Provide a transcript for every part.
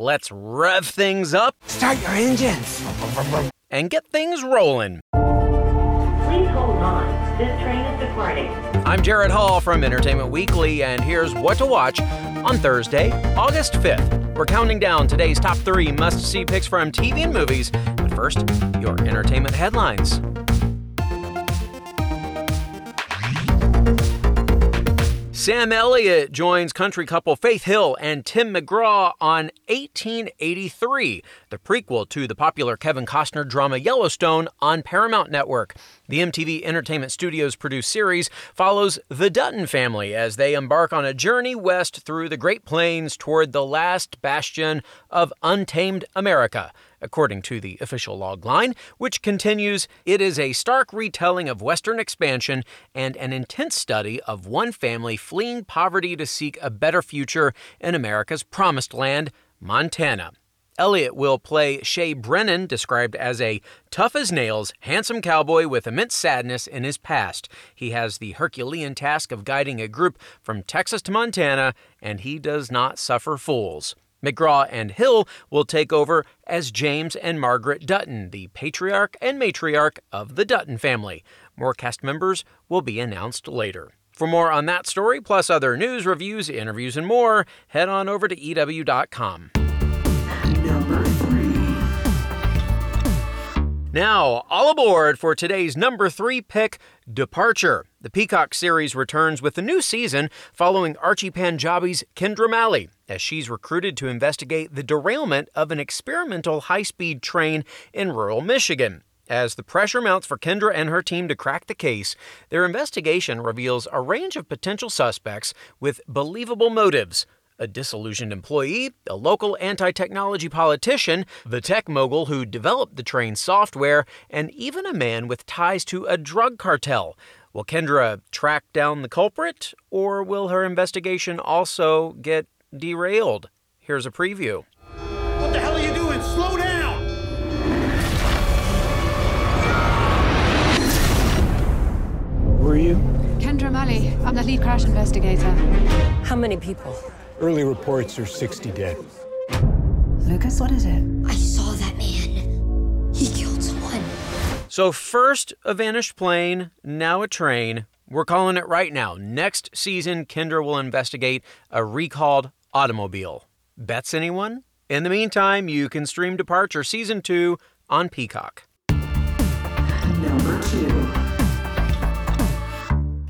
let's rev things up. Start your engines. And get things rolling. Please hold on. This train is departing. I'm Jared Hall from Entertainment Weekly, and here's what to watch on Thursday, August 5th. We're counting down today's top three must see picks from TV and movies. But first, your entertainment headlines. Sam Elliott joins country couple Faith Hill and Tim McGraw on 1883, the prequel to the popular Kevin Costner drama Yellowstone on Paramount Network. The MTV Entertainment Studios produced series follows the Dutton family as they embark on a journey west through the Great Plains toward the last bastion of untamed America. According to the official logline, which continues, it is a stark retelling of Western expansion and an intense study of one family fleeing poverty to seek a better future in America's promised land, Montana. Elliott will play Shea Brennan, described as a tough as nails, handsome cowboy with immense sadness in his past. He has the Herculean task of guiding a group from Texas to Montana, and he does not suffer fools. McGraw and Hill will take over as James and Margaret Dutton, the patriarch and matriarch of the Dutton family. More cast members will be announced later. For more on that story, plus other news, reviews, interviews, and more, head on over to EW.com. Number. Now, all aboard for today's number three pick, Departure. The Peacock series returns with a new season following Archie Panjabi's Kendra Malley as she's recruited to investigate the derailment of an experimental high speed train in rural Michigan. As the pressure mounts for Kendra and her team to crack the case, their investigation reveals a range of potential suspects with believable motives a disillusioned employee, a local anti technology politician, the tech mogul who developed the train's software, and even a man with ties to a drug cartel. Will Kendra track down the culprit, or will her investigation also get derailed? Here's a preview. What the hell are you doing? Slow down! Who are you? Kendra Malley. I'm the lead crash investigator. How many people? Early reports are 60 dead. Lucas, what is it? I saw that man. He killed someone. So, first a vanished plane, now a train. We're calling it right now. Next season, Kendra will investigate a recalled automobile. Bets anyone? In the meantime, you can stream Departure Season 2 on Peacock. Number two.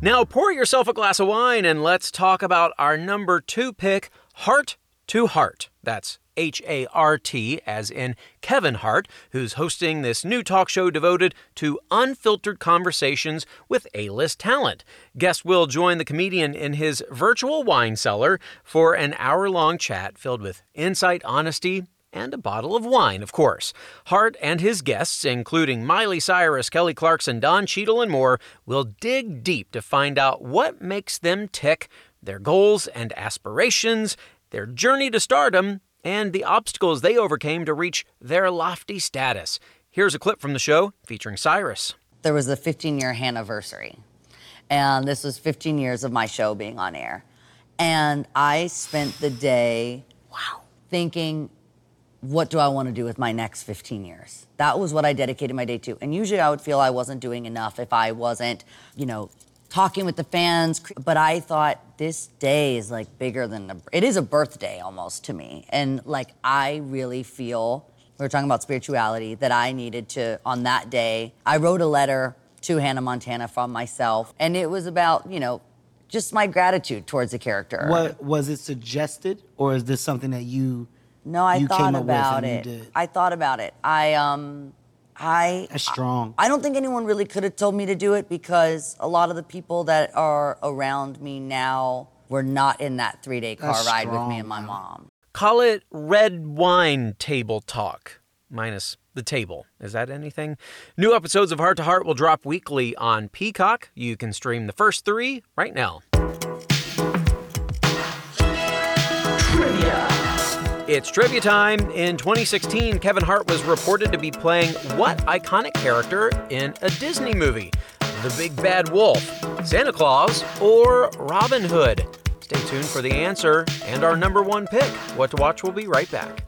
Now, pour yourself a glass of wine and let's talk about our number two pick, Hart to Heart. That's H A R T, as in Kevin Hart, who's hosting this new talk show devoted to unfiltered conversations with A list talent. Guests will join the comedian in his virtual wine cellar for an hour long chat filled with insight, honesty, and a bottle of wine, of course. Hart and his guests, including Miley Cyrus, Kelly Clarkson, Don Cheadle, and more, will dig deep to find out what makes them tick, their goals and aspirations, their journey to stardom, and the obstacles they overcame to reach their lofty status. Here's a clip from the show featuring Cyrus. there was a 15 year anniversary. And this was 15 years of my show being on air. And I spent the day wow, thinking, what do I want to do with my next 15 years? That was what I dedicated my day to. And usually I would feel I wasn't doing enough if I wasn't, you know, talking with the fans. But I thought this day is like bigger than a, it is a birthday almost to me. And like I really feel we were talking about spirituality that I needed to on that day. I wrote a letter to Hannah Montana from myself, and it was about you know just my gratitude towards the character. What was it suggested, or is this something that you? No, I you thought came up with about and it. you did? I thought about it. I um, I That's strong. I don't think anyone really could have told me to do it because a lot of the people that are around me now were not in that three day car That's ride with strong, me and my man. mom. Call it red wine table talk, minus the table. Is that anything? New episodes of Hart to Heart will drop weekly on Peacock. You can stream the first three right now. It's trivia time. In 2016, Kevin Hart was reported to be playing what iconic character in a Disney movie? The Big Bad Wolf, Santa Claus, or Robin Hood? Stay tuned for the answer and our number one pick. What to Watch will be right back.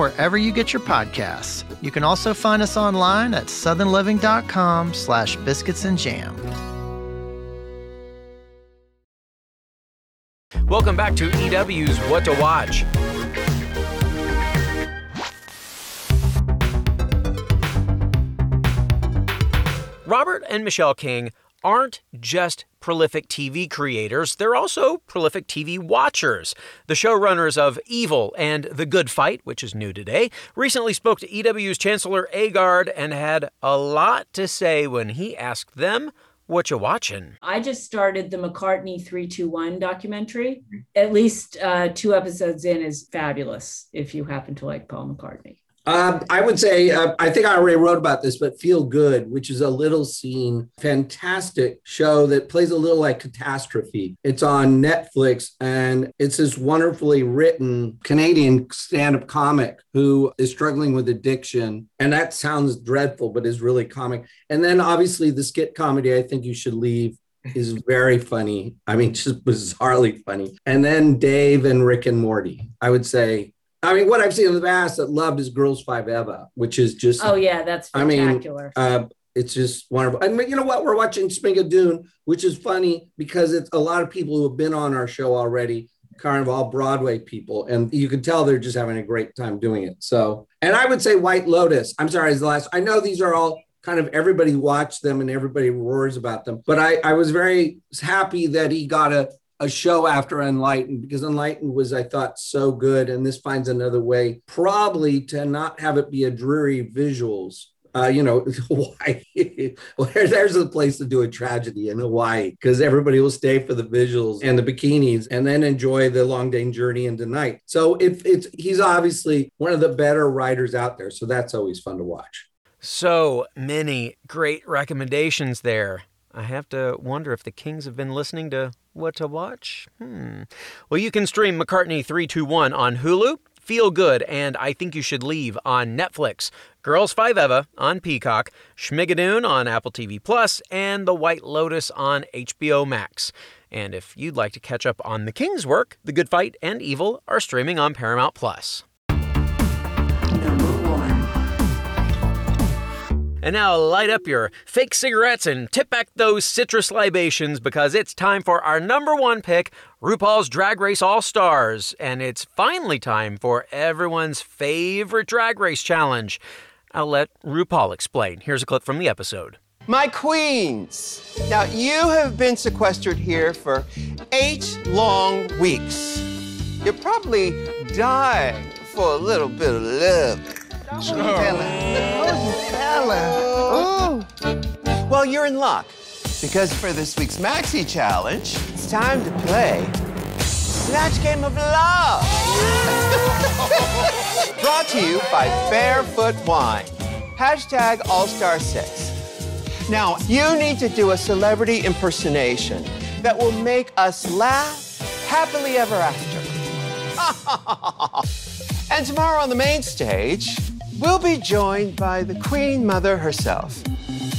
wherever you get your podcasts. You can also find us online at southernliving.com slash biscuits and jam. Welcome back to EW's What to Watch. Robert and Michelle King aren't just prolific TV creators, they're also prolific TV watchers. The showrunners of Evil and The Good Fight, which is new today, recently spoke to EW's Chancellor Agard and had a lot to say when he asked them what you watching. I just started the McCartney 321 documentary. At least uh, two episodes in is fabulous if you happen to like Paul McCartney. Um, I would say, uh, I think I already wrote about this, but Feel Good, which is a little seen, fantastic show that plays a little like Catastrophe. It's on Netflix and it's this wonderfully written Canadian stand up comic who is struggling with addiction. And that sounds dreadful, but is really comic. And then obviously the skit comedy, I think you should leave. Is very funny. I mean, just bizarrely funny. And then Dave and Rick and Morty. I would say I mean, what I've seen in the past that loved is Girls Five Eva, which is just Oh yeah, that's I mean, spectacular. uh, it's just wonderful. And you know what? We're watching Schmigadoon, which is funny because it's a lot of people who have been on our show already, kind of all Broadway people, and you can tell they're just having a great time doing it. So, and I would say White Lotus. I'm sorry, is the last. I know these are all kind of everybody watched them and everybody roars about them, but I I was very happy that he got a a show after Enlightened because Enlightened was, I thought, so good. And this finds another way, probably to not have it be a dreary visuals. Uh, you know, Hawaii. well, there's a place to do a tragedy in Hawaii because everybody will stay for the visuals and the bikinis and then enjoy the long day journey into night. So if it's he's obviously one of the better writers out there. So that's always fun to watch. So many great recommendations there. I have to wonder if the Kings have been listening to what to watch. Hmm. Well, you can stream McCartney 321 on Hulu, Feel Good, and I Think You Should Leave on Netflix, Girls Five Eva on Peacock, Schmigadoon on Apple TV Plus, and The White Lotus on HBO Max. And if you'd like to catch up on the King's work, The Good Fight and Evil are streaming on Paramount Plus. And now light up your fake cigarettes and tip back those citrus libations because it's time for our number one pick, RuPaul's Drag Race All Stars. And it's finally time for everyone's favorite Drag Race challenge. I'll let RuPaul explain. Here's a clip from the episode. My queens, now you have been sequestered here for eight long weeks. You're probably dying for a little bit of love. Well, you're in luck because for this week's Maxi Challenge, it's time to play Snatch Game of Love. Brought to you by Barefoot Wine. Hashtag All Star 6. Now, you need to do a celebrity impersonation that will make us laugh happily ever after. and tomorrow on the main stage, we'll be joined by the Queen Mother herself,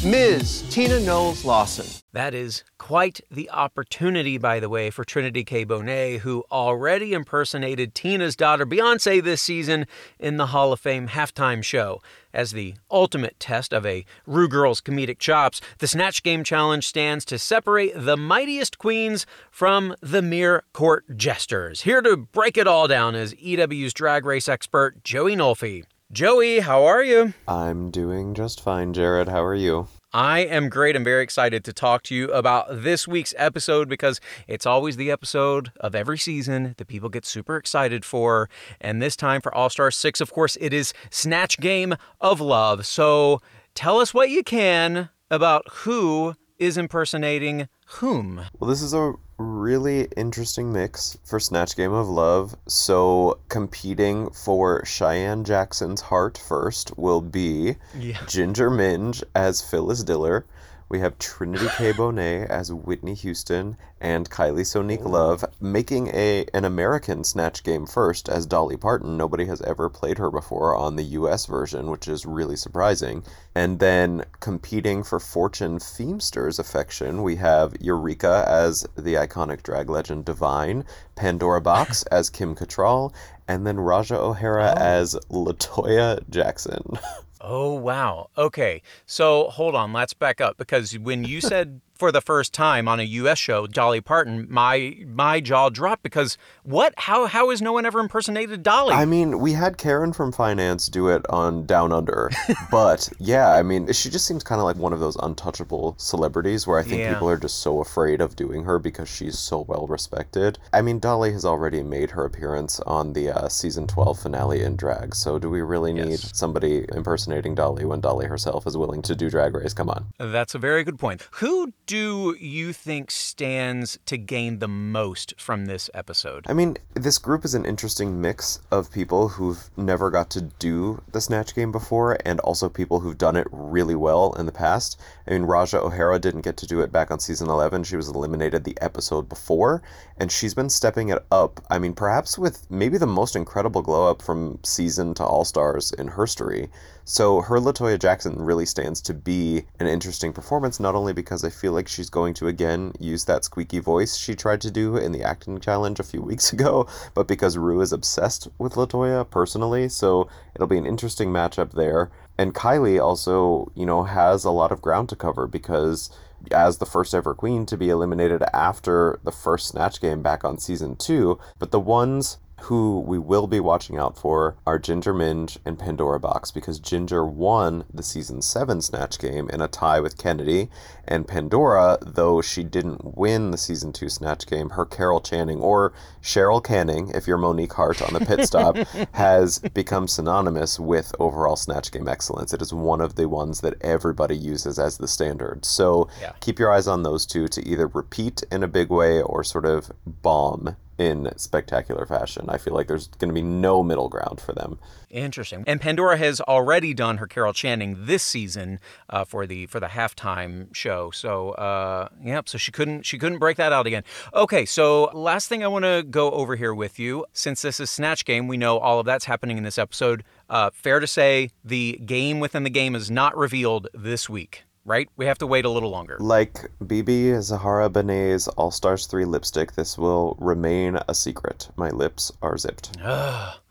Ms. Tina Knowles Lawson. That is quite the opportunity, by the way, for Trinity K. Bonet, who already impersonated Tina's daughter Beyonce this season in the Hall of Fame halftime show. As the ultimate test of a Ru Girl's comedic chops, the Snatch Game Challenge stands to separate the mightiest queens from the mere court jesters. Here to break it all down is EW's drag race expert, Joey Nolfi. Joey, how are you? I'm doing just fine, Jared. How are you? I am great. I'm very excited to talk to you about this week's episode because it's always the episode of every season that people get super excited for. And this time for All Star 6, of course, it is Snatch Game of Love. So tell us what you can about who is impersonating whom. Well, this is a really interesting mix for Snatch Game of Love. So, competing for Cheyenne Jackson's heart first will be Yeah. Ginger Minge as Phyllis Diller. We have Trinity K. Bonet as Whitney Houston and Kylie Sonique Love making a an American Snatch Game first as Dolly Parton. Nobody has ever played her before on the US version, which is really surprising. And then competing for Fortune Feemster's affection, we have Eureka as the iconic drag legend Divine, Pandora Boxx as Kim Cattrall, and then Ra'Jah O'Hara oh. as Latoya Jackson. Oh, wow. Okay. So hold on. Let's back up because when you said for the first time on a US show, Dolly Parton, my my jaw dropped because what? How how has no one ever impersonated Dolly? I mean, we had Karen from finance do it on Down Under, but yeah, I mean, she just seems kind of like one of those untouchable celebrities where I think Yeah. people are just so afraid of doing her because she's so well respected. I mean, Dolly has already made her appearance on the uh, season 12 finale in drag, so do we really need somebody impersonating Dolly when Dolly herself is willing to do Drag Race? Come on. That's a very good point. Who do you think stands to gain the most from this episode? I mean, this group is an interesting mix of people who've never got to do the Snatch game before and also people who've done it really well in the past. I mean, Ra'Jah O'Hara didn't get to do it back on season 11. She was eliminated the episode before, and she's been stepping it up. I mean, perhaps with maybe the most incredible glow up from season to All Stars in history. So her Latoya Jackson really stands to be an interesting performance, not only because I feel like she's going to again use that squeaky voice she tried to do in the acting challenge a few weeks ago, but because Ru is obsessed with Latoya personally, so it'll be an interesting matchup there. And Kylie also, you know, has a lot of ground to cover because as the first ever queen to be eliminated after the first Snatch game back on season two, but the ones who we will be watching out for are Ginger Minge and Pandora Boxx because Ginger won the season 7 Snatch game in a tie with Kennedy, and Pandora, though she didn't win the season 2 Snatch game, her Carol Channing or Cheryl Canning, if you're Monique Hart on the pit stop, has become synonymous with overall Snatch game excellence. It is one of the ones that everybody uses as the standard. So Yeah. keep your eyes on those two to either repeat in a big way or sort of bomb in spectacular fashion. I feel like there's going to be no middle ground for them. Interesting. And Pandora has already done her Carol Channing this season uh, for the for the halftime show. So, uh, yep. So she couldn't she couldn't break that out again. Okay. So last thing I want to go over here with you, since this is Snatch Game, we know all of that's happening in this episode. Uh, fair to say the game within the game is not revealed this week, right? We have to wait a little longer. Like BeBe Zahara Benet's All Stars 3 lipstick, this will remain a secret. My lips are zipped.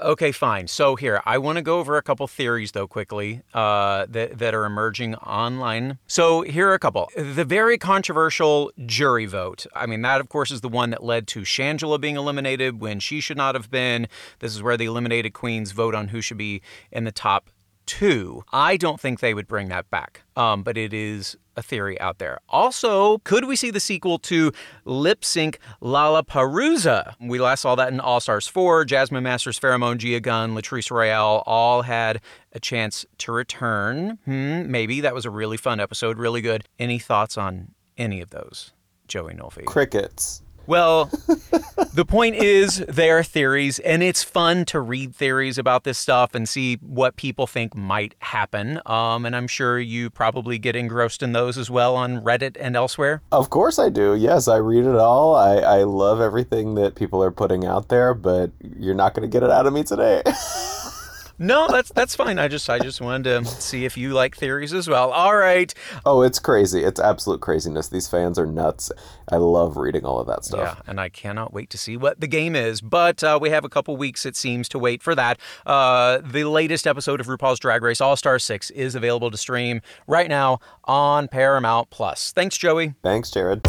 Okay, fine. So here, I want to go over a couple theories though quickly uh, that that are emerging online. So here are a couple. The very controversial jury vote. I mean, that of course is the one that led to Shangela being eliminated when she should not have been. This is where the eliminated queens vote on who should be in the top two. I don't think they would bring that back, um, but it is a theory out there. Also, could we see the sequel to Lip Sync LaLaPaRUza? We last saw that in All Stars 4. Jasmine Masters, Farrah Moan, Gia Gunn, Latrice Royale all had a chance to return. Hmm, maybe that was a really fun episode, really good. Any thoughts on any of those, Joey Nolfi? Crickets. Well, the point is, they are theories, and it's fun to read theories about this stuff and see what people think might happen. Um, and I'm sure you probably get engrossed in those as well on Reddit and elsewhere. Of course I do. Yes, I read it all. I, I love everything that people are putting out there, but you're not going to get it out of me today. No, that's that's fine. I just I just wanted to see if you like theories as well. All right. oh, it's crazy. It's absolute craziness. These fans are nuts. I love reading all of that stuff. Yeah, and I cannot wait to see what the game is. But uh, we have a couple weeks, it seems, to wait for that. Uh, the latest episode of RuPaul's Drag Race All Star 6 is available to stream right now on Paramount Plus. Thanks, Joey. Thanks, Jared.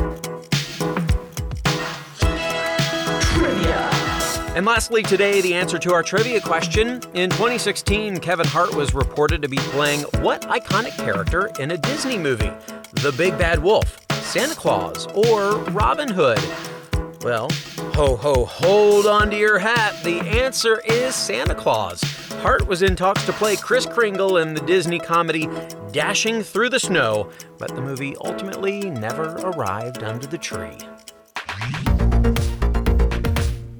And lastly, today, the answer to our trivia question. In 2016, Kevin Hart was reported to be playing what iconic character in a Disney movie? The Big Bad Wolf, Santa Claus, or Robin Hood? Well, Ho, ho, hold on to your hat. The answer is Santa Claus. Hart was in talks to play Kris Kringle in the Disney comedy Dashing Through the Snow, but the movie ultimately never arrived under the tree.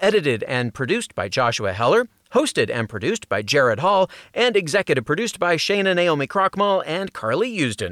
edited and produced by Joshua Heller, hosted and produced by Jared Hall, and executive produced by Shayna Naomi Krochmal and Carly Usdin.